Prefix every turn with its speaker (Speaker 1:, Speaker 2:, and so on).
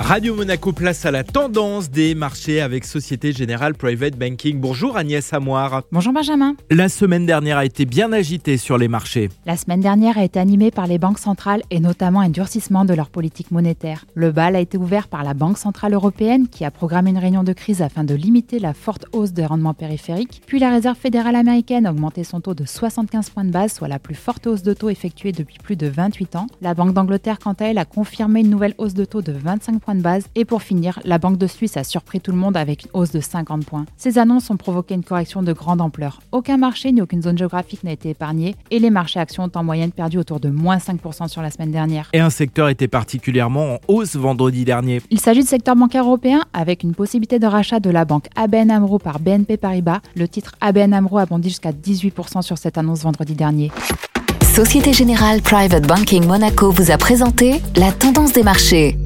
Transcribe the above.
Speaker 1: Radio Monaco place à la tendance des marchés avec Société Générale Private Banking. Bonjour Agnès Amoir.
Speaker 2: Bonjour Benjamin.
Speaker 1: La semaine dernière a été bien agitée sur les marchés.
Speaker 2: La semaine dernière a été animée par les banques centrales et notamment un durcissement de leur politique monétaire. Le bal a été ouvert par la Banque Centrale Européenne qui a programmé une réunion de crise afin de limiter la forte hausse des rendements périphériques. Puis la Réserve fédérale américaine a augmenté son taux de 75 points de base, soit la plus forte hausse de taux effectuée depuis plus de 28 ans. La Banque d'Angleterre, quant à elle, a confirmé une nouvelle hausse de taux de 25 points de base. Et pour finir, la Banque de Suisse a surpris tout le monde avec une hausse de 50 points. Ces annonces ont provoqué une correction de grande ampleur. Aucun marché ni aucune zone géographique n'a été épargné et les marchés actions ont en moyenne perdu autour de moins 5% sur la semaine dernière.
Speaker 1: Et un secteur était particulièrement en hausse vendredi dernier.
Speaker 2: Il s'agit du secteur bancaire européen avec une possibilité de rachat de la banque ABN Amro par BNP Paribas. Le titre ABN Amro a bondi jusqu'à 18% sur cette annonce vendredi dernier.
Speaker 3: Société Générale Private Banking Monaco vous a présenté la tendance des marchés.